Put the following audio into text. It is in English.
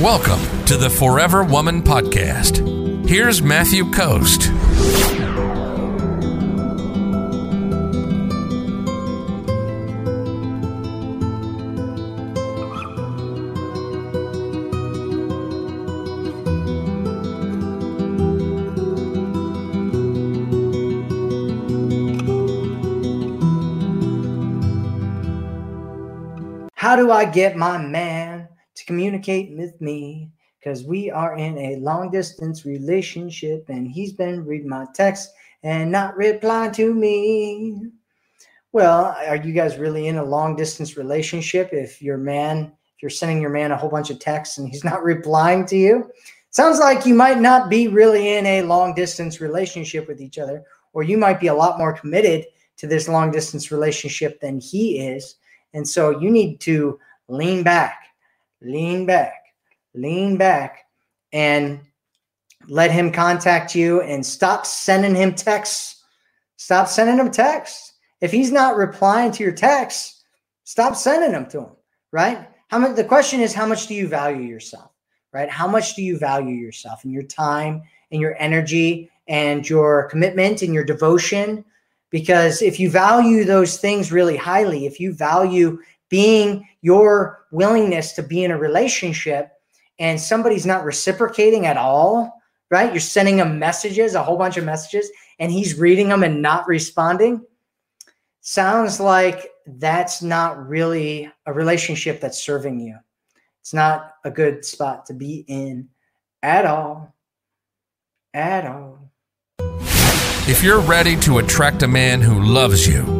Welcome to the Forever Woman Podcast. Here's Matthew Coast. How do I get my man to communicate with me? Because we are in a long distance relationship and he's been reading my text and not replying to me. Well, are you guys really in a long distance relationship if your man, if you're sending your man a whole bunch of texts and he's not replying to you? Sounds like you might not be really in a long distance relationship with each other, or you might be a lot more committed to this long distance relationship than he is and so you need to lean back, lean back, lean back, and let him contact you and stop sending him texts. Stop sending him texts. If he's not replying to your texts, stop sending them to him, right? How much the question is how much do you value yourself? Right? How much do you value yourself and your time and your energy and your commitment and your devotion because if you value those things really highly, if you value being your willingness to be in a relationship and somebody's not reciprocating at all, right? You're sending him messages, a whole bunch of messages, and he's reading them and not responding. Sounds like that's not really a relationship that's serving you. It's not a good spot to be in at all. At all. If you're ready to attract a man who loves you,